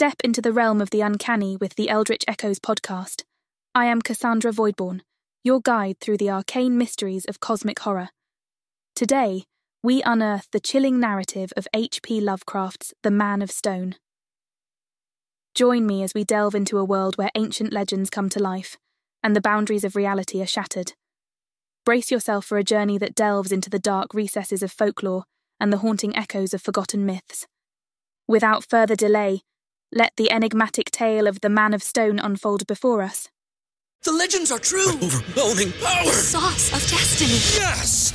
Step into the realm of the uncanny with the Eldritch Echoes podcast. I am Cassandra Voidborn, your guide through the arcane mysteries of cosmic horror. Today, we unearth the chilling narrative of H.P. Lovecraft's The Man of Stone. Join me as we delve into a world where ancient legends come to life and the boundaries of reality are shattered. Brace yourself for a journey that delves into the dark recesses of folklore and the haunting echoes of forgotten myths. Without further delay, let the enigmatic tale of the Man of Stone unfold before us. The legends are true! Overwhelming power! The sauce of destiny! Yes!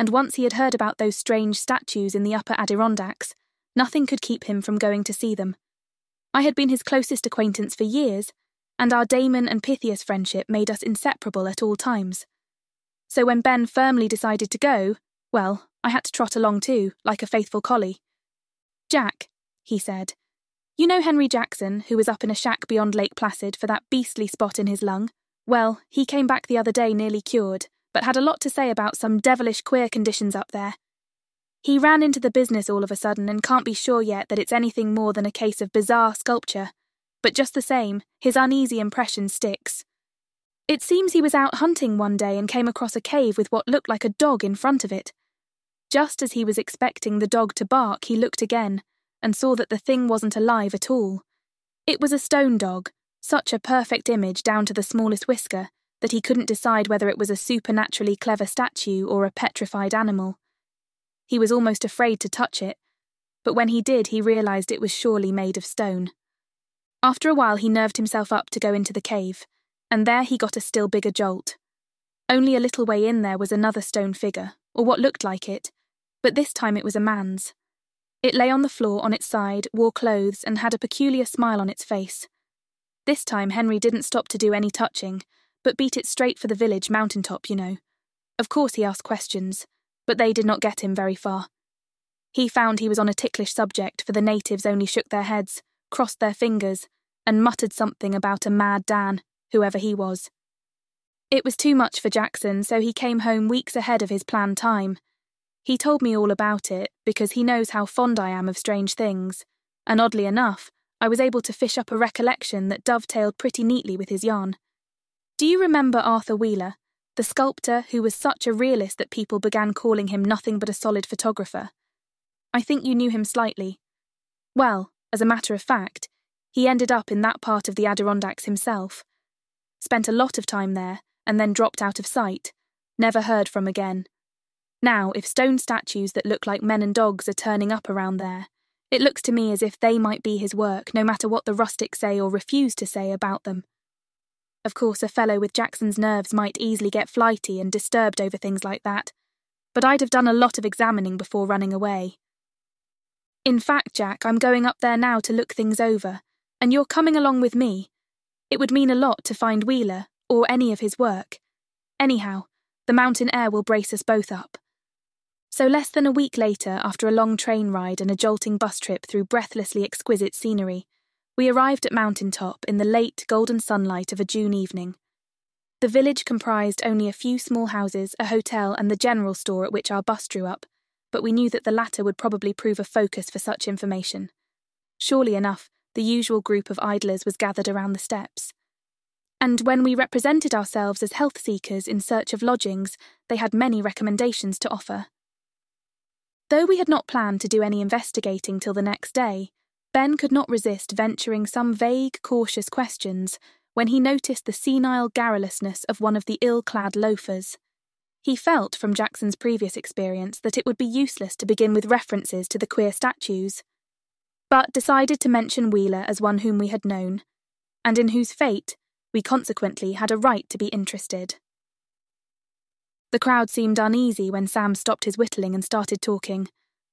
and once he had heard about those strange statues in the upper Adirondacks, nothing could keep him from going to see them. I had been his closest acquaintance for years, and our Damon and Pythias friendship made us inseparable at all times. So when Ben firmly decided to go, well, I had to trot along too, like a faithful collie. Jack, he said, you know Henry Jackson, who was up in a shack beyond Lake Placid for that beastly spot in his lung? Well, he came back the other day nearly cured, but had a lot to say about some devilish queer conditions up there. He ran into the business all of a sudden and can't be sure yet that it's anything more than a case of bizarre sculpture, but just the same, his uneasy impression sticks. It seems he was out hunting one day and came across a cave with what looked like a dog in front of it. Just as he was expecting the dog to bark, he looked again and saw that the thing wasn't alive at all. It was a stone dog, such a perfect image down to the smallest whisker, that he couldn't decide whether it was a supernaturally clever statue or a petrified animal. He was almost afraid to touch it, but when he did, he realized it was surely made of stone. After a while, he nerved himself up to go into the cave, and there he got a still bigger jolt. Only a little way in there was another stone figure, or what looked like it, but this time it was a man's. It lay on the floor on its side, wore clothes, and had a peculiar smile on its face. This time Henry didn't stop to do any touching, but beat it straight for the village mountain top, you know. Of course he asked questions, but they did not get him very far. He found he was on a ticklish subject, for the natives only shook their heads, crossed their fingers, and muttered something about a mad Dan, whoever he was. It was too much for Jackson, so he came home weeks ahead of his planned time. He told me all about it because he knows how fond I am of strange things, and oddly enough, I was able to fish up a recollection that dovetailed pretty neatly with his yarn. Do you remember Arthur Wheeler, the sculptor who was such a realist that people began calling him nothing but a solid photographer? I think you knew him slightly. Well, as a matter of fact, he ended up in that part of the Adirondacks himself. Spent a lot of time there, and then dropped out of sight, never heard from again. Now, if stone statues that look like men and dogs are turning up around there, it looks to me as if they might be his work, no matter what the rustics say or refuse to say about them. Of course, a fellow with Jackson's nerves might easily get flighty and disturbed over things like that, but I'd have done a lot of examining before running away. In fact, Jack, I'm going up there now to look things over, and you're coming along with me. It would mean a lot to find Wheeler, or any of his work. Anyhow, the mountain air will brace us both up. So, less than a week later, after a long train ride and a jolting bus trip through breathlessly exquisite scenery, we arrived at Mountain Top in the late golden sunlight of a June evening. The village comprised only a few small houses, a hotel, and the general store at which our bus drew up, but we knew that the latter would probably prove a focus for such information. Surely enough, the usual group of idlers was gathered around the steps. And when we represented ourselves as health seekers in search of lodgings, they had many recommendations to offer. Though we had not planned to do any investigating till the next day, Ben could not resist venturing some vague, cautious questions when he noticed the senile garrulousness of one of the ill clad loafers. He felt from Jackson's previous experience that it would be useless to begin with references to the queer statues, but decided to mention Wheeler as one whom we had known, and in whose fate we consequently had a right to be interested. The crowd seemed uneasy when Sam stopped his whittling and started talking,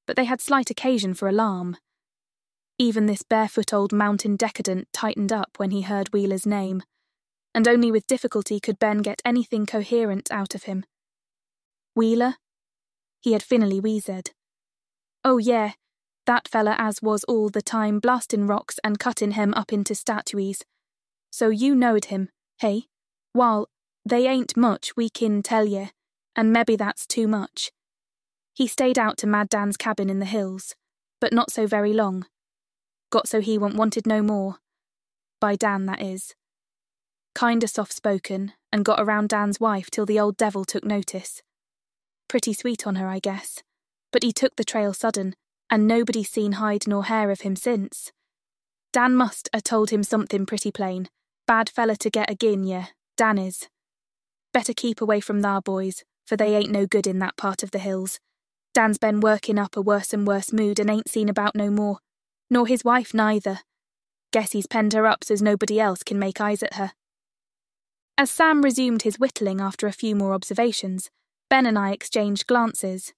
but they had slight occasion for alarm. Even this barefoot old mountain decadent tightened up when he heard Wheeler's name, and only with difficulty could Ben get anything coherent out of him. Wheeler? He had finally wheezed. Oh, yeah, that fella as was all the time blasting rocks and cutting him up into statues. So you knowed him, hey? Wall, they ain't much we kin tell ye, and mebbe that's too much. He stayed out to Mad Dan's cabin in the hills, but not so very long. Got so he wa'n't wanted no more. By Dan, that is. Kinda soft spoken, and got around Dan's wife till the old devil took notice. Pretty sweet on her, I guess. But he took the trail sudden, and nobody's seen hide nor hair of him since. Dan must a told him something pretty plain. Bad fella to get agin ye, Dan is. Better keep away from thar boys, for they ain't no good in that part of the hills. Dan's been working up a worse and worse mood and ain't seen about no more, nor his wife neither. Guess he's penned her up so's nobody else can make eyes at her. As Sam resumed his whittling after a few more observations, Ben and I exchanged glances.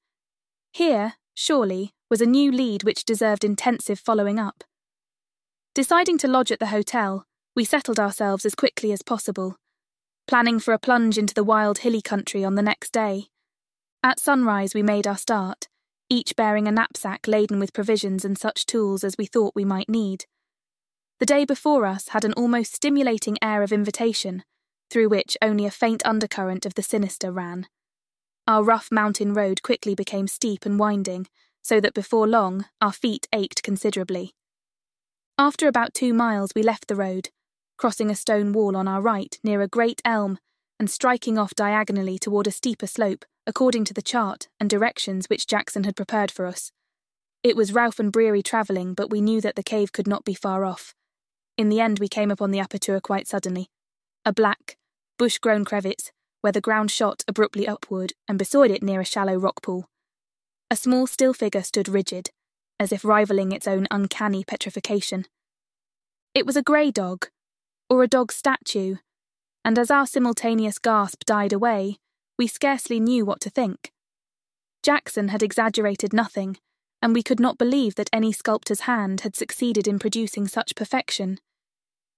Here, surely, was a new lead which deserved intensive following up. Deciding to lodge at the hotel, we settled ourselves as quickly as possible, planning for a plunge into the wild hilly country on the next day. At sunrise, we made our start, each bearing a knapsack laden with provisions and such tools as we thought we might need. The day before us had an almost stimulating air of invitation, through which only a faint undercurrent of the sinister ran. Our rough mountain road quickly became steep and winding, so that before long our feet ached considerably. After about two miles, we left the road, crossing a stone wall on our right near a great elm and striking off diagonally toward a steeper slope according to the chart and directions which Jackson had prepared for us. It was Ralph and Breary travelling, but we knew that the cave could not be far off. In the end, we came upon the aperture quite suddenly. A black, bush grown crevice where the ground shot abruptly upward and beside it near a shallow rock pool. A small still figure stood rigid, as if rivaling its own uncanny petrification. It was a grey dog, or a dog statue, and as our simultaneous gasp died away, we scarcely knew what to think. Jackson had exaggerated nothing, and we could not believe that any sculptor's hand had succeeded in producing such perfection.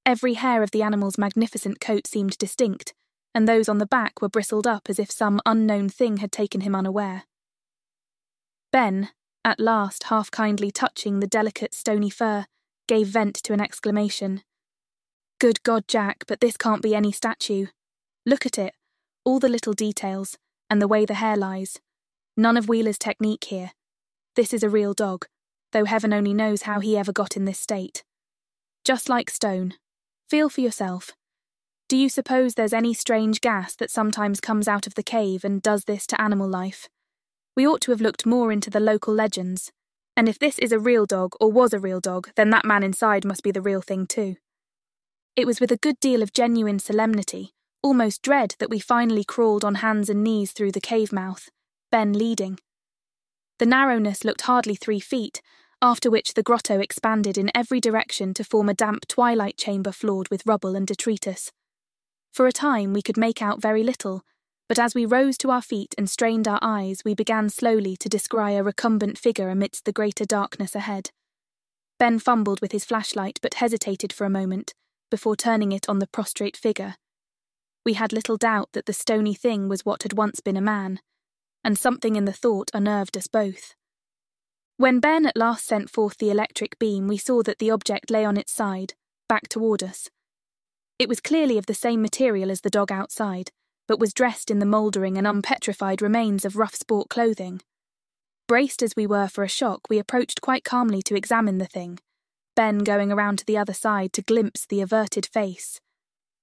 Every hair of the animal's magnificent coat seemed distinct, and those on the back were bristled up as if some unknown thing had taken him unaware. Ben, at last half kindly touching the delicate stony fur, gave vent to an exclamation. Good God, Jack, but this can't be any statue. Look at it, all the little details, and the way the hair lies. None of Wheeler's technique here. This is a real dog, though heaven only knows how he ever got in this state. Just like stone. Feel for yourself. Do you suppose there's any strange gas that sometimes comes out of the cave and does this to animal life? We ought to have looked more into the local legends. And if this is a real dog or was a real dog, then that man inside must be the real thing too. It was with a good deal of genuine solemnity, almost dread, that we finally crawled on hands and knees through the cave mouth, Ben leading. The narrowness looked hardly three feet, after which the grotto expanded in every direction to form a damp twilight chamber floored with rubble and detritus. For a time we could make out very little, but as we rose to our feet and strained our eyes, we began slowly to descry a recumbent figure amidst the greater darkness ahead. Ben fumbled with his flashlight but hesitated for a moment before turning it on the prostrate figure. We had little doubt that the stony thing was what had once been a man, and something in the thought unnerved us both. When Ben at last sent forth the electric beam, we saw that the object lay on its side, back toward us. It was clearly of the same material as the dog outside, but was dressed in the mouldering and unpetrified remains of rough sport clothing. Braced as we were for a shock, we approached quite calmly to examine the thing, Ben going around to the other side to glimpse the averted face.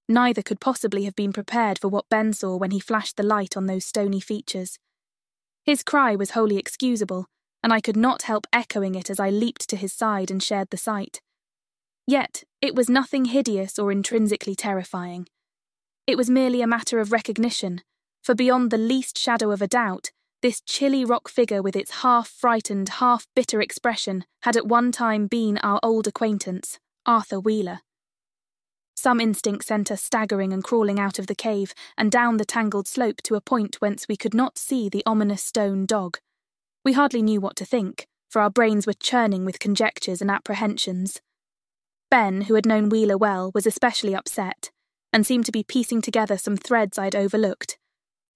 Neither could possibly have been prepared for what Ben saw when he flashed the light on those stony features. His cry was wholly excusable, and I could not help echoing it as I leaped to his side and shared the sight. Yet, it was nothing hideous or intrinsically terrifying. It was merely a matter of recognition, for beyond the least shadow of a doubt, this chilly rock figure with its half frightened, half bitter expression had at one time been our old acquaintance, Arthur Wheeler. Some instinct sent us staggering and crawling out of the cave and down the tangled slope to a point whence we could not see the ominous stone dog. We hardly knew what to think, for our brains were churning with conjectures and apprehensions. Ben, who had known Wheeler well, was especially upset, and seemed to be piecing together some threads I'd overlooked.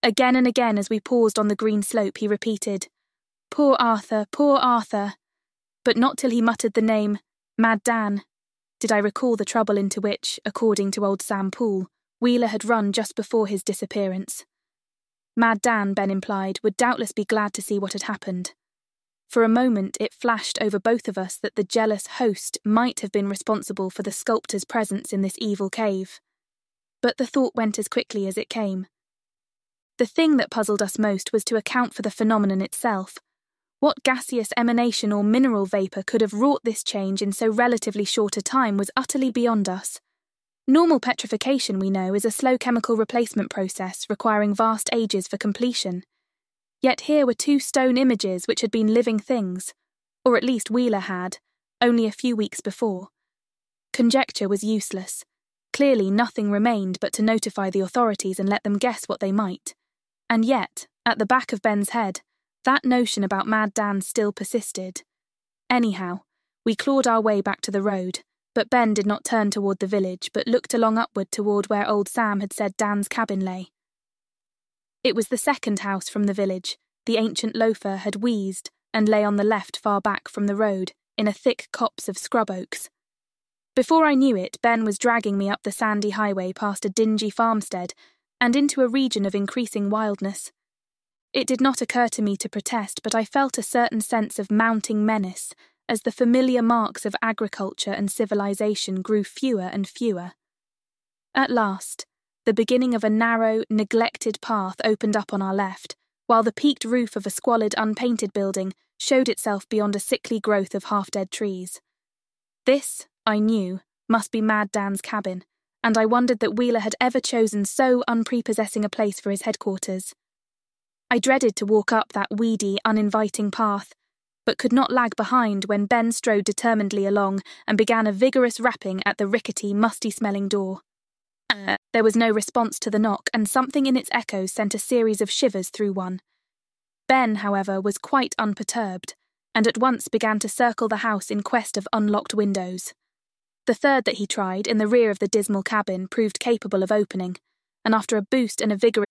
Again and again, as we paused on the green slope, he repeated, Poor Arthur, poor Arthur. But not till he muttered the name, Mad Dan, did I recall the trouble into which, according to old Sam Poole, Wheeler had run just before his disappearance. Mad Dan, Ben implied, would doubtless be glad to see what had happened. For a moment, it flashed over both of us that the jealous host might have been responsible for the sculptor's presence in this evil cave. But the thought went as quickly as it came. The thing that puzzled us most was to account for the phenomenon itself. What gaseous emanation or mineral vapour could have wrought this change in so relatively short a time was utterly beyond us. Normal petrification, we know, is a slow chemical replacement process requiring vast ages for completion. Yet here were two stone images which had been living things, or at least Wheeler had, only a few weeks before. Conjecture was useless. Clearly, nothing remained but to notify the authorities and let them guess what they might. And yet, at the back of Ben's head, that notion about Mad Dan still persisted. Anyhow, we clawed our way back to the road, but Ben did not turn toward the village, but looked along upward toward where old Sam had said Dan's cabin lay. It was the second house from the village. The ancient loafer had wheezed and lay on the left far back from the road, in a thick copse of scrub oaks. Before I knew it, Ben was dragging me up the sandy highway past a dingy farmstead and into a region of increasing wildness. It did not occur to me to protest, but I felt a certain sense of mounting menace as the familiar marks of agriculture and civilization grew fewer and fewer. At last, the beginning of a narrow, neglected path opened up on our left, while the peaked roof of a squalid, unpainted building showed itself beyond a sickly growth of half dead trees. This, I knew, must be Mad Dan's cabin, and I wondered that Wheeler had ever chosen so unprepossessing a place for his headquarters. I dreaded to walk up that weedy, uninviting path, but could not lag behind when Ben strode determinedly along and began a vigorous rapping at the rickety, musty smelling door. Uh, there was no response to the knock, and something in its echoes sent a series of shivers through one. Ben, however, was quite unperturbed, and at once began to circle the house in quest of unlocked windows. The third that he tried, in the rear of the dismal cabin, proved capable of opening, and after a boost and a vigorous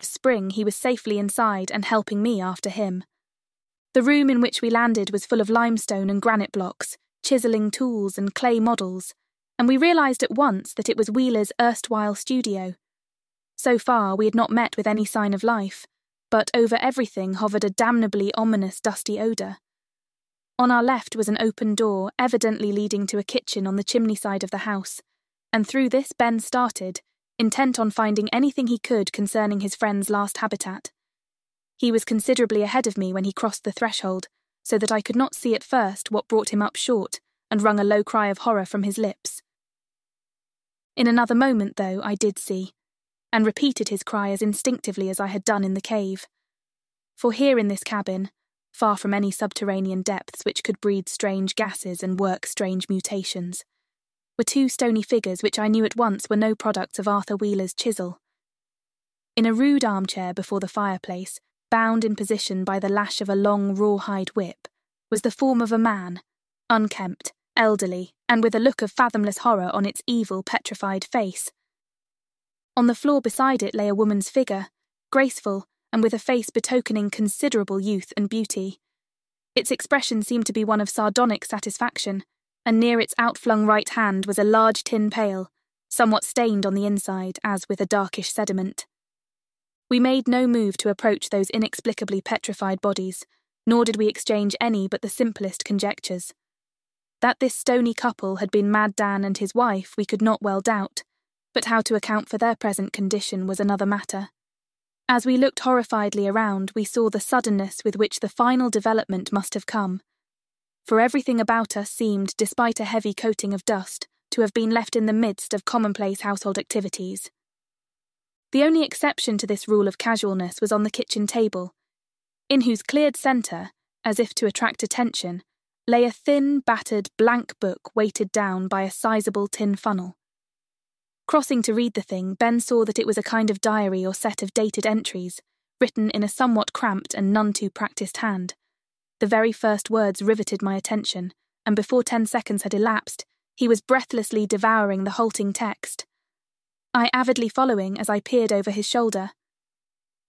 Spring, he was safely inside and helping me after him. The room in which we landed was full of limestone and granite blocks, chiselling tools, and clay models, and we realised at once that it was Wheeler's erstwhile studio. So far, we had not met with any sign of life, but over everything hovered a damnably ominous dusty odour. On our left was an open door, evidently leading to a kitchen on the chimney side of the house, and through this Ben started, intent on finding anything he could concerning his friend's last habitat. He was considerably ahead of me when he crossed the threshold, so that I could not see at first what brought him up short and wrung a low cry of horror from his lips. In another moment, though, I did see, and repeated his cry as instinctively as I had done in the cave. For here in this cabin, far from any subterranean depths which could breed strange gases and work strange mutations, were two stony figures which I knew at once were no products of Arthur Wheeler's chisel. In a rude armchair before the fireplace, bound in position by the lash of a long rawhide whip, was the form of a man, unkempt, elderly, and with a look of fathomless horror on its evil, petrified face. On the floor beside it lay a woman's figure, graceful and with a face betokening considerable youth and beauty. Its expression seemed to be one of sardonic satisfaction, and near its outflung right hand was a large tin pail, somewhat stained on the inside, as with a darkish sediment. We made no move to approach those inexplicably petrified bodies, nor did we exchange any but the simplest conjectures. That this stony couple had been Mad Dan and his wife we could not well doubt, but how to account for their present condition was another matter. As we looked horrifiedly around, we saw the suddenness with which the final development must have come. For everything about us seemed, despite a heavy coating of dust, to have been left in the midst of commonplace household activities. The only exception to this rule of casualness was on the kitchen table, in whose cleared centre, as if to attract attention, lay a thin, battered, blank book weighted down by a sizable tin funnel. Crossing to read the thing, Ben saw that it was a kind of diary or set of dated entries, written in a somewhat cramped and none too practised hand. The very first words riveted my attention, and before ten seconds had elapsed, he was breathlessly devouring the halting text. I avidly following as I peered over his shoulder.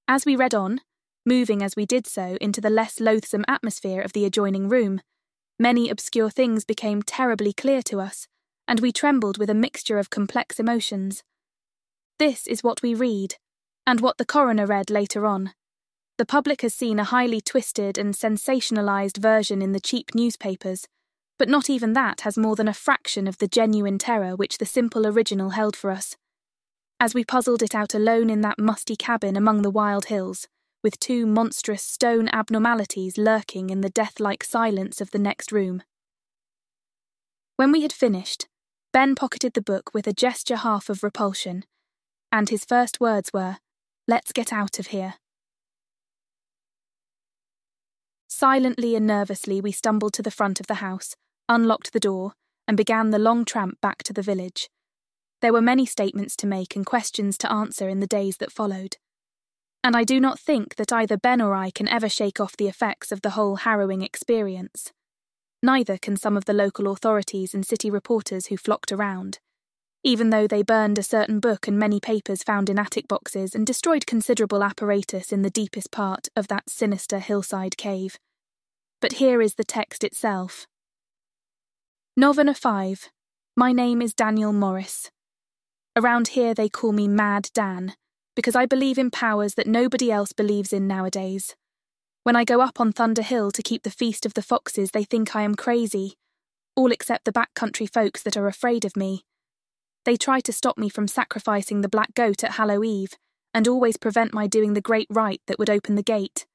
As we read on, moving as we did so into the less loathsome atmosphere of the adjoining room, many obscure things became terribly clear to us and we trembled with a mixture of complex emotions. This is what we read, and what the coroner read later on. The public has seen a highly twisted and sensationalized version in the cheap newspapers, but not even that has more than a fraction of the genuine terror which the simple original held for us. As we puzzled it out alone in that musty cabin among the wild hills, with two monstrous stone abnormalities lurking in the death like silence of the next room. When we had finished, Ben pocketed the book with a gesture half of repulsion, and his first words were, Let's get out of here. Silently and nervously, we stumbled to the front of the house, unlocked the door, and began the long tramp back to the village. There were many statements to make and questions to answer in the days that followed. And I do not think that either Ben or I can ever shake off the effects of the whole harrowing experience. Neither can some of the local authorities and city reporters who flocked around. Even though they burned a certain book and many papers found in attic boxes and destroyed considerable apparatus in the deepest part of that sinister hillside cave. But here is the text itself. Novena 5. My name is Daniel Morris. Around here they call me Mad Dan, because I believe in powers that nobody else believes in nowadays. When I go up on Thunder Hill to keep the Feast of the Foxes, they think I am crazy, all except the backcountry folks that are afraid of me. They try to stop me from sacrificing the black goat at Hallow Eve, and always prevent my doing the great rite that would open the gate.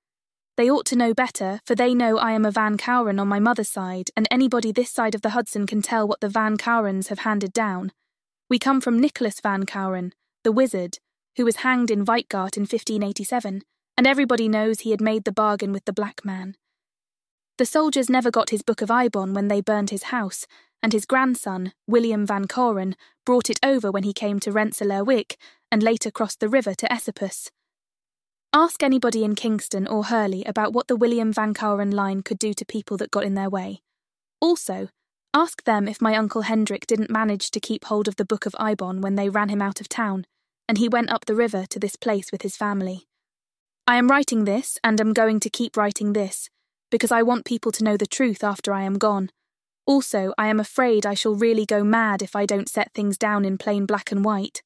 They ought to know better, for they know I am a Van Kauran on my mother's side, and anybody this side of the Hudson can tell what the Van Kaurans have handed down. We come from Nicholas Van Kauran, the wizard, who was hanged in Wijtgaart in 1587 and everybody knows he had made the bargain with the black man. The soldiers never got his Book of Eibon when they burned his house, and his grandson, William Van Kauran, brought it over when he came to Rensselaerwyck and later crossed the river to Esopus. Ask anybody in Kingston or Hurley about what the William Van Kauran line could do to people that got in their way. Also, ask them if my Uncle Hendrik didn't manage to keep hold of the Book of Eibon when they ran him out of town, and he went up the river to this place with his family. I am writing this, and am going to keep writing this, because I want people to know the truth after I am gone. Also, I am afraid I shall really go mad if I don't set things down in plain black and white.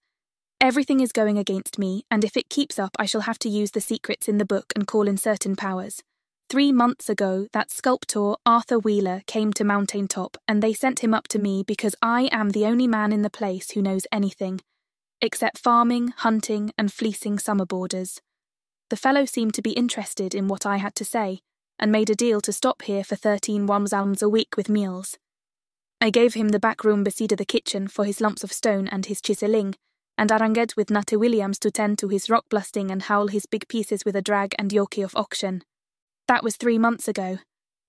Everything is going against me, and if it keeps up, I shall have to use the secrets in the book and call in certain powers. Three months ago, that sculptor, Arthur Wheeler, came to Mountain Top, and they sent him up to me because I am the only man in the place who knows anything, except farming, hunting, and fleecing summer boarders. The fellow seemed to be interested in what I had to say, and made a deal to stop here for thirteen wamsalms a week with meals. I gave him the back room beside the kitchen for his lumps of stone and his chiseling, and arranged with Nate Williams to tend to his rock blasting and howl his big pieces with a drag and yoke of auction. That was three months ago.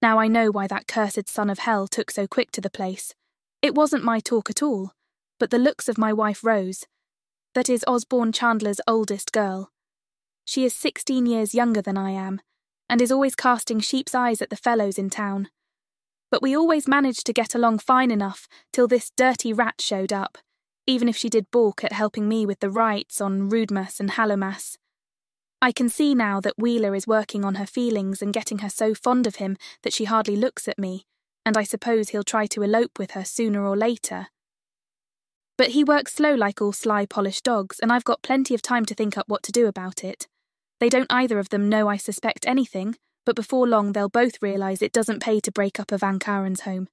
Now I know why that cursed son of hell took so quick to the place. It wasn't my talk at all, but the looks of my wife Rose. That is Osborne Chandler's oldest girl. She is sixteen years younger than I am, and is always casting sheep's eyes at the fellows in town. But we always managed to get along fine enough till this dirty rat showed up, even if she did balk at helping me with the rites on Roodmas and Hallowmas. I can see now that Wheeler is working on her feelings and getting her so fond of him that she hardly looks at me, and I suppose he'll try to elope with her sooner or later. But he works slow like all sly, polished dogs, and I've got plenty of time to think up what to do about it. They don't either of them know I suspect anything, but before long they'll both realise it doesn't pay to break up a Van Kauran's home.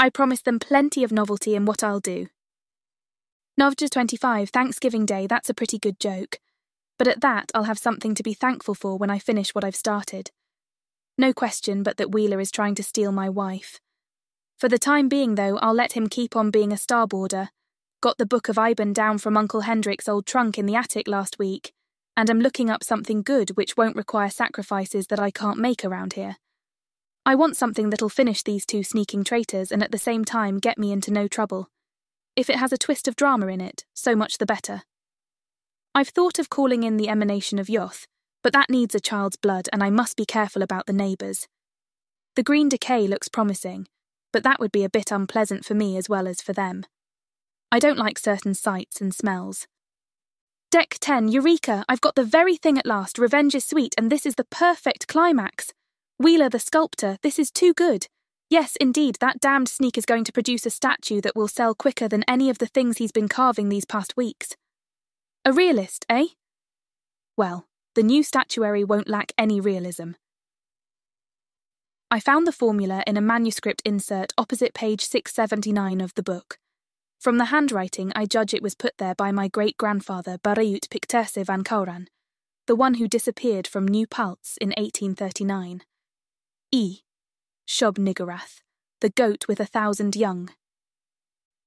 I promise them plenty of novelty in what I'll do. Novja 25, Thanksgiving Day, that's a pretty good joke. But at that, I'll have something to be thankful for when I finish what I've started. No question but that Wheeler is trying to steal my wife. For the time being, though, I'll let him keep on being a starboarder. Got the Book of Eibon down from Uncle Hendrik's old trunk in the attic last week, and am looking up something good which won't require sacrifices that I can't make around here. I want something that'll finish these two sneaking traitors and at the same time get me into no trouble. If it has a twist of drama in it, so much the better. I've thought of calling in the emanation of Yoth, but that needs a child's blood and I must be careful about the neighbours. The green decay looks promising, but that would be a bit unpleasant for me as well as for them. I don't like certain sights and smells. Deck 10, Eureka! I've got the very thing at last. Revenge is sweet, and this is the perfect climax. Wheeler the sculptor, this is too good. Yes, indeed, that damned sneak is going to produce a statue that will sell quicker than any of the things he's been carving these past weeks. A realist, eh? Well, the new statuary won't lack any realism. I found the formula in a manuscript insert opposite page 679 of the book. From the handwriting, I judge it was put there by my great grandfather Barent Picterse van Kauran, the one who disappeared from New Paltz in 1839. E. Shub Niggurath, the goat with a thousand young.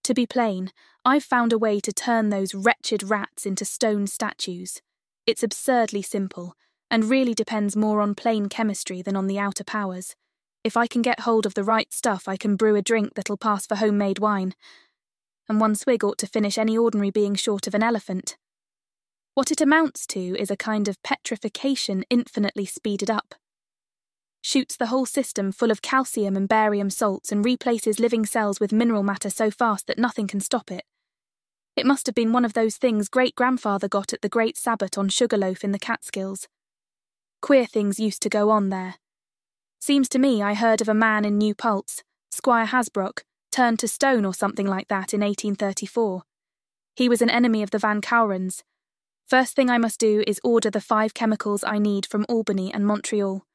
To be plain, I've found a way to turn those wretched rats into stone statues. It's absurdly simple, and really depends more on plain chemistry than on the outer powers. If I can get hold of the right stuff, I can brew a drink that'll pass for homemade wine, and one swig ought to finish any ordinary being short of an elephant. What it amounts to is a kind of petrification infinitely speeded up. Shoots the whole system full of calcium and barium salts and replaces living cells with mineral matter so fast that nothing can stop it. It must have been one of those things great grandfather got at the Great Sabbat on Sugarloaf in the Catskills. Queer things used to go on there. Seems to me I heard of a man in New Paltz, Squire Hasbrouck, turned to stone or something like that in 1834. He was an enemy of the Van Kaurans. First thing I must do is order the five chemicals I need from Albany and Montreal.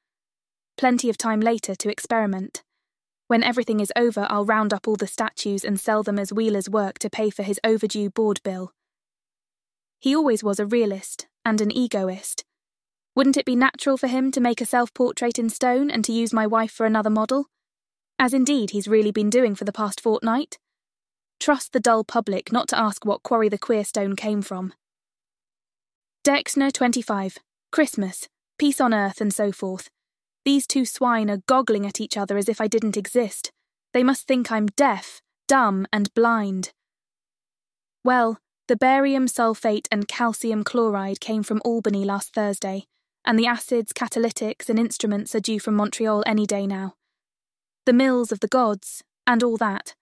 Plenty of time later to experiment. When everything is over, I'll round up all the statues and sell them as Wheeler's work to pay for his overdue board bill. He always was a realist and an egoist. Wouldn't it be natural for him to make a self portrait in stone and to use my wife for another model? as indeed he's really been doing for the past fortnight. Trust the dull public not to ask what quarry the queer stone came from. Dexner 25. Christmas. Peace on earth and so forth. These two swine are goggling at each other as if I didn't exist. They must think I'm deaf, dumb, and blind. Well, the barium sulfate and calcium chloride came from Albany last Thursday, and the acids, catalytics, and instruments are due from Montreal any day now the mills of the gods, and all that.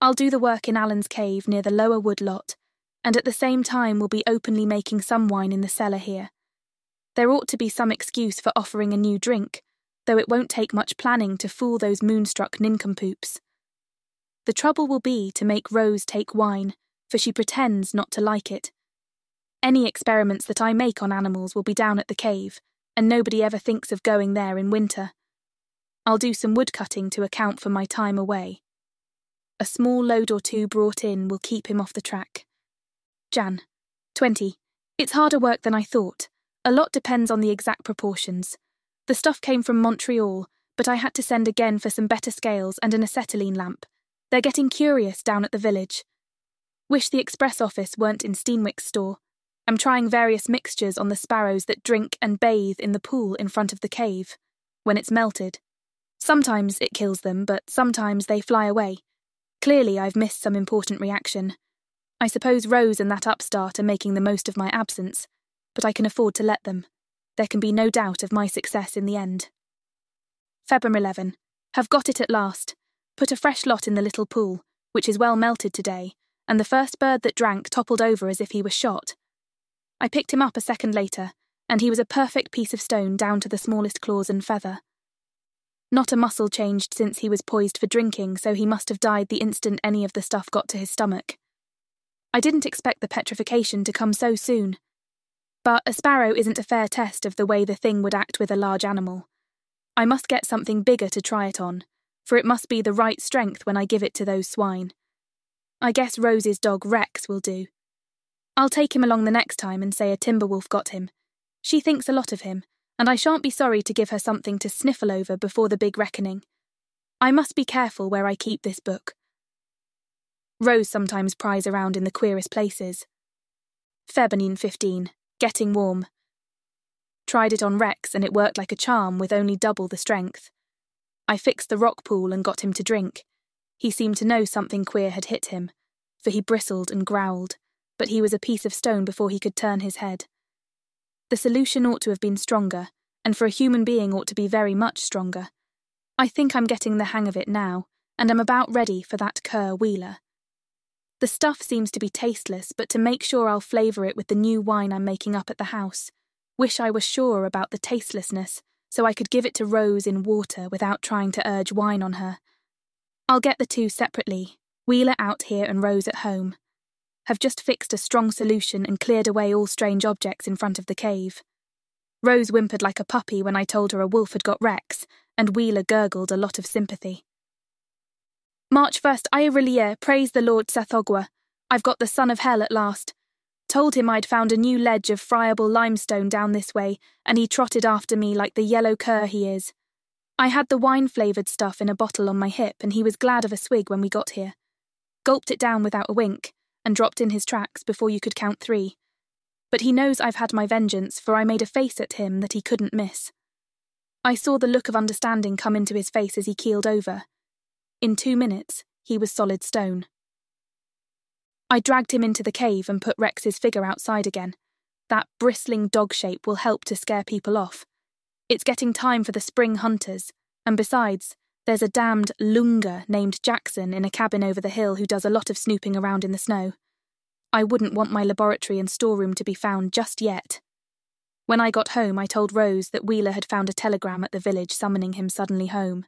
I'll do the work in Allen's cave near the lower wood lot, and at the same time we'll be openly making some wine in the cellar here. There ought to be some excuse for offering a new drink, though it won't take much planning to fool those moonstruck nincompoops. The trouble will be to make Rose take wine, for she pretends not to like it. Any experiments that I make on animals will be down at the cave, and nobody ever thinks of going there in winter. I'll do some woodcutting to account for my time away. A small load or two brought in will keep him off the track. Jan, 20. It's harder work than I thought. A lot depends on the exact proportions. The stuff came from Montreal, but I had to send again for some better scales and an acetylene lamp. They're getting curious down at the village. Wish the express office weren't in Steenwyck's store. I'm trying various mixtures on the sparrows that drink and bathe in the pool in front of the cave. When it's melted, Sometimes it kills them, but sometimes they fly away. Clearly, I've missed some important reaction. I suppose Rose and that upstart are making the most of my absence, but I can afford to let them. There can be no doubt of my success in the end. February 11. Have got it at last. Put a fresh lot in the little pool, which is well melted today, and the first bird that drank toppled over as if he were shot. I picked him up a second later, and he was a perfect piece of stone down to the smallest claws and feather. Not a muscle changed since he was poised for drinking, so he must have died the instant any of the stuff got to his stomach. I didn't expect the petrification to come so soon. But a sparrow isn't a fair test of the way the thing would act with a large animal. I must get something bigger to try it on, for it must be the right strength when I give it to those swine. I guess Rose's dog Rex will do. I'll take him along the next time and say a timber wolf got him. She thinks a lot of him, and I shan't be sorry to give her something to sniffle over before the big reckoning. I must be careful where I keep this book. Rose sometimes pries around in the queerest places. Febonine 15, getting warm. Tried it on Rex and it worked like a charm with only double the strength. I fixed the rock pool and got him to drink. He seemed to know something queer had hit him, for he bristled and growled, but he was a piece of stone before he could turn his head. The solution ought to have been stronger, and for a human being ought to be very much stronger. I think I'm getting the hang of it now, and am about ready for that cur Wheeler. The stuff seems to be tasteless, but to make sure I'll flavour it with the new wine I'm making up at the house. Wish I were sure about the tastelessness, so I could give it to Rose in water without trying to urge wine on her. I'll get the two separately, Wheeler out here and Rose at home have just fixed a strong solution and cleared away all strange objects in front of the cave. Rose whimpered like a puppy when I told her a wolf had got Rex, and Wheeler gurgled a lot of sympathy. March 1st, Irelia, uh, praise the Lord Sethogwa. I've got the son of hell at last. Told him I'd found a new ledge of friable limestone down this way, and he trotted after me like the yellow cur he is. I had the wine flavoured stuff in a bottle on my hip, and he was glad of a swig when we got here. Gulped it down without a wink, and dropped in his tracks before you could count three. But he knows I've had my vengeance, for I made a face at him that he couldn't miss. I saw the look of understanding come into his face as he keeled over. In two minutes, he was solid stone. I dragged him into the cave and put Rex's figure outside again. That bristling dog shape will help to scare people off. It's getting time for the spring hunters, and besides, there's a damned Lunga named Jackson in a cabin over the hill who does a lot of snooping around in the snow. I wouldn't want my laboratory and storeroom to be found just yet. When I got home, I told Rose that Wheeler had found a telegram at the village summoning him suddenly home.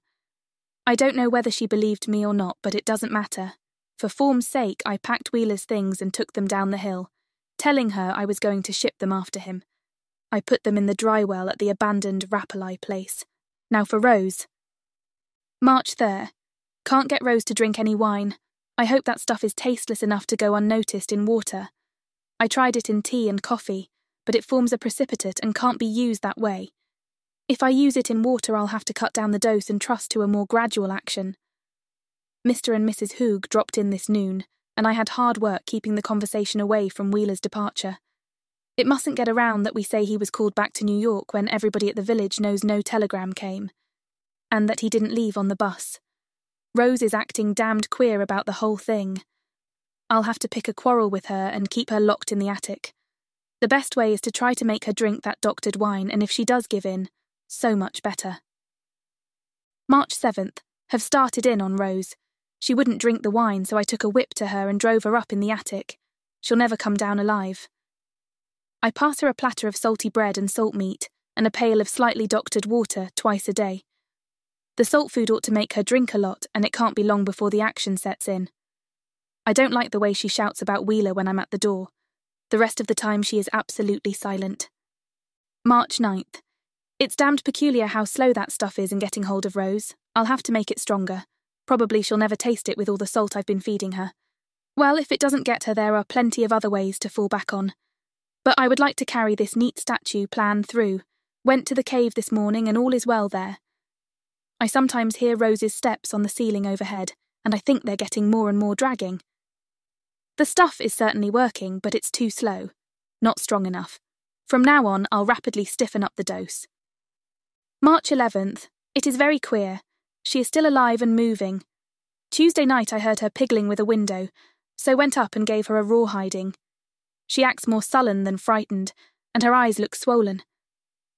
I don't know whether she believed me or not, but it doesn't matter. For form's sake, I packed Wheeler's things and took them down the hill, telling her I was going to ship them after him. I put them in the dry well at the abandoned Rapelye place. Now for Rose. March there. Can't get Rose to drink any wine. I hope that stuff is tasteless enough to go unnoticed in water. I tried it in tea and coffee, but it forms a precipitate and can't be used that way. If I use it in water, I'll have to cut down the dose and trust to a more gradual action. Mr. and Mrs. Hoog dropped in this noon, and I had hard work keeping the conversation away from Wheeler's departure. It mustn't get around that we say he was called back to New York when everybody at the village knows no telegram came and that he didn't leave on the bus. Rose is acting damned queer about the whole thing. I'll have to pick a quarrel with her and keep her locked in the attic. The best way is to try to make her drink that doctored wine, and if she does give in, so much better. March 7th. Have started in on Rose. She wouldn't drink the wine, so I took a whip to her and drove her up in the attic. She'll never come down alive. I pass her a platter of salty bread and salt meat, and a pail of slightly doctored water twice a day. The salt food ought to make her drink a lot, and it can't be long before the action sets in. I don't like the way she shouts about Wheeler when I'm at the door. The rest of the time, she is absolutely silent. March 9th. It's damned peculiar how slow that stuff is in getting hold of Rose. I'll have to make it stronger. Probably she'll never taste it with all the salt I've been feeding her. Well, if it doesn't get her, there are plenty of other ways to fall back on. But I would like to carry this neat statue plan through. Went to the cave this morning and all is well there. I sometimes hear Rose's steps on the ceiling overhead, and I think they're getting more and more dragging. The stuff is certainly working, but it's too slow. Not strong enough. From now on, I'll rapidly stiffen up the dose. March 11th. It is very queer. She is still alive and moving. Tuesday night I heard her piggling with a window, so went up and gave her a raw hiding. She acts more sullen than frightened, and her eyes look swollen.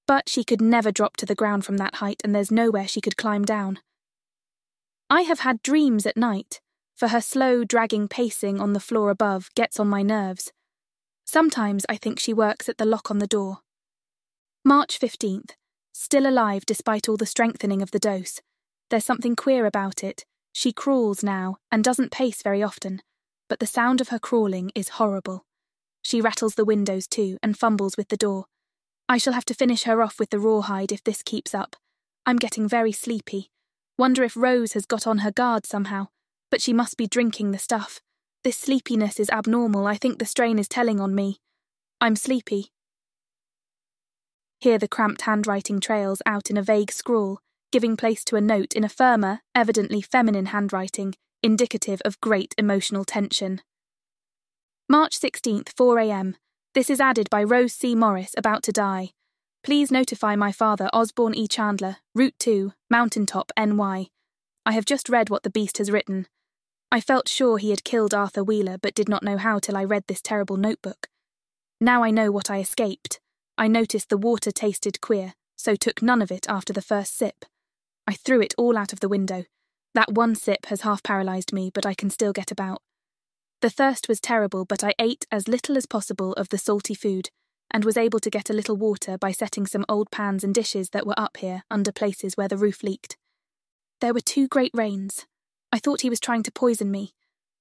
But she could never drop to the ground from that height, and there's nowhere she could climb down. I have had dreams at night, for her slow, dragging pacing on the floor above gets on my nerves. Sometimes I think she works at the lock on the door. March 15th. Still alive despite all the strengthening of the dose. There's something queer about it. She crawls now and doesn't pace very often, but the sound of her crawling is horrible. She rattles the windows too and fumbles with the door. I shall have to finish her off with the rawhide if this keeps up. I'm getting very sleepy. Wonder if Rose has got on her guard somehow, but she must be drinking the stuff. This sleepiness is abnormal. I think the strain is telling on me. I'm sleepy. Here the cramped handwriting trails out in a vague scrawl, giving place to a note in a firmer, evidently feminine handwriting, indicative of great emotional tension. March 16th, 4am. This is added by Rose C. Morris, about to die. Please notify my father, Osborne E. Chandler, Route 2, Mountaintop, NY. I have just read what the beast has written. I felt sure he had killed Arthur Wheeler, but did not know how till I read this terrible notebook. Now I know what I escaped. I noticed the water tasted queer, so took none of it after the first sip. I threw it all out of the window. That one sip has half paralysed me, but I can still get about. The thirst was terrible, but I ate as little as possible of the salty food, and was able to get a little water by setting some old pans and dishes that were up here under places where the roof leaked. There were two great rains. I thought he was trying to poison me,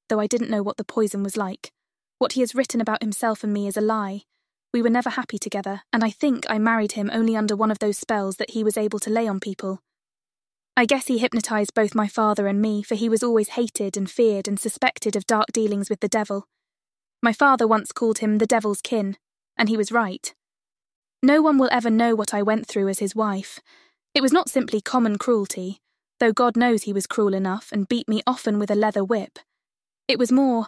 though I didn't know what the poison was like. What he has written about himself and me is a lie. We were never happy together, and I think I married him only under one of those spells that he was able to lay on people. I guess he hypnotized both my father and me, for he was always hated and feared and suspected of dark dealings with the devil. My father once called him the devil's kin, and he was right. No one will ever know what I went through as his wife. It was not simply common cruelty, though God knows he was cruel enough and beat me often with a leather whip. It was more,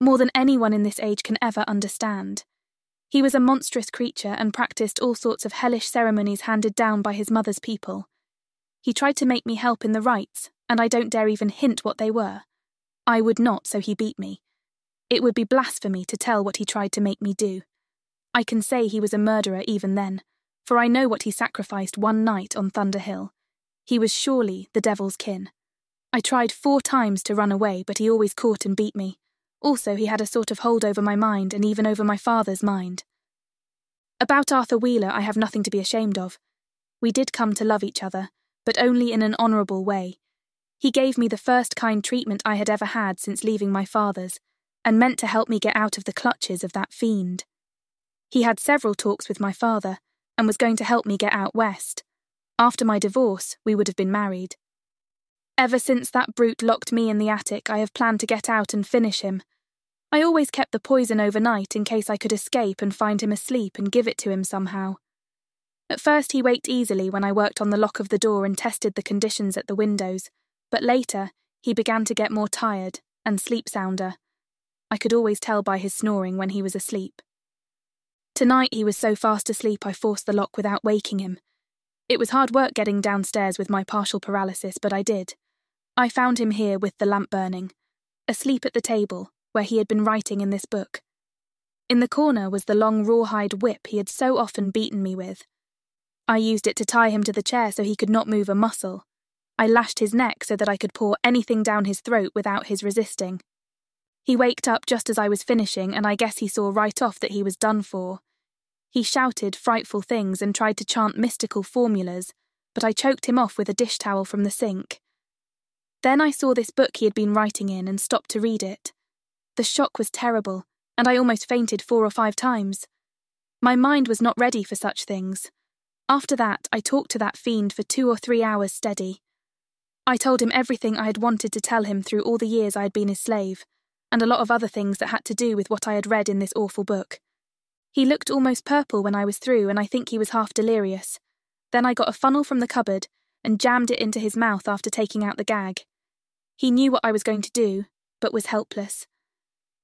more than anyone in this age can ever understand. He was a monstrous creature and practiced all sorts of hellish ceremonies handed down by his mother's people. He tried to make me help in the rites, and I don't dare even hint what they were. I would not, so he beat me. It would be blasphemy to tell what he tried to make me do. I can say he was a murderer even then, for I know what he sacrificed one night on Thunder Hill. He was surely the devil's kin. I tried four times to run away, but he always caught and beat me. Also, he had a sort of hold over my mind and even over my father's mind. About Arthur Wheeler, I have nothing to be ashamed of. We did come to love each other, but only in an honourable way. He gave me the first kind treatment I had ever had since leaving my father's, and meant to help me get out of the clutches of that fiend. He had several talks with my father, and was going to help me get out west. After my divorce, we would have been married. Ever since that brute locked me in the attic, I have planned to get out and finish him. I always kept the poison overnight in case I could escape and find him asleep and give it to him somehow. At first, he waked easily when I worked on the lock of the door and tested the conditions at the windows, but later, he began to get more tired and sleep sounder. I could always tell by his snoring when he was asleep. Tonight, he was so fast asleep I forced the lock without waking him. It was hard work getting downstairs with my partial paralysis, but I did. I found him here with the lamp burning, asleep at the table, where he had been writing in this book. In the corner was the long rawhide whip he had so often beaten me with. I used it to tie him to the chair so he could not move a muscle. I lashed his neck so that I could pour anything down his throat without his resisting. He waked up just as I was finishing, and I guess he saw right off that he was done for. He shouted frightful things and tried to chant mystical formulas, but I choked him off with a dish towel from the sink. Then I saw this book he had been writing in and stopped to read it. The shock was terrible, and I almost fainted four or five times. My mind was not ready for such things. After that, I talked to that fiend for two or three hours steady. I told him everything I had wanted to tell him through all the years I had been his slave, and a lot of other things that had to do with what I had read in this awful book. He looked almost purple when I was through, and I think he was half delirious. Then I got a funnel from the cupboard and jammed it into his mouth after taking out the gag. He knew what I was going to do, but was helpless.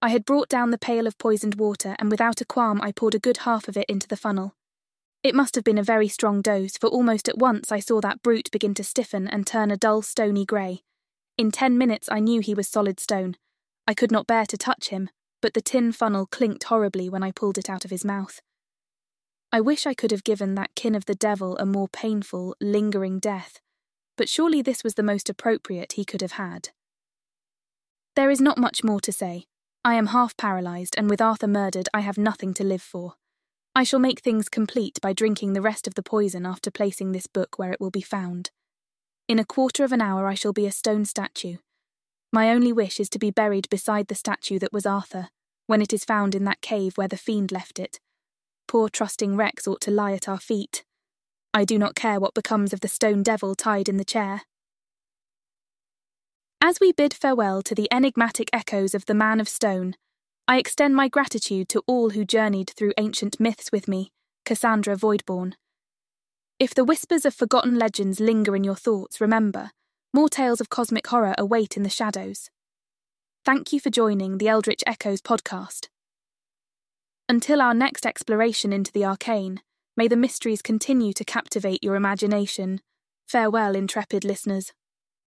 I had brought down the pail of poisoned water, and without a qualm I poured a good half of it into the funnel. It must have been a very strong dose, for almost at once I saw that brute begin to stiffen and turn a dull stony grey. In ten minutes I knew he was solid stone. I could not bear to touch him, but the tin funnel clinked horribly when I pulled it out of his mouth. I wish I could have given that kin of the devil a more painful, lingering death, but surely this was the most appropriate he could have had. There is not much more to say. I am half paralysed, and with Arthur murdered, I have nothing to live for. I shall make things complete by drinking the rest of the poison after placing this book where it will be found. In a quarter of an hour, I shall be a stone statue. My only wish is to be buried beside the statue that was Arthur, when it is found in that cave where the fiend left it. Poor trusting Rex ought to lie at our feet. I do not care what becomes of the stone devil tied in the chair. As we bid farewell to the enigmatic echoes of the Man of Stone, I extend my gratitude to all who journeyed through ancient myths with me, Cassandra Voidborn. If the whispers of forgotten legends linger in your thoughts, remember, more tales of cosmic horror await in the shadows. Thank you for joining the Eldritch Echoes podcast. Until our next exploration into the arcane, may the mysteries continue to captivate your imagination. Farewell, intrepid listeners.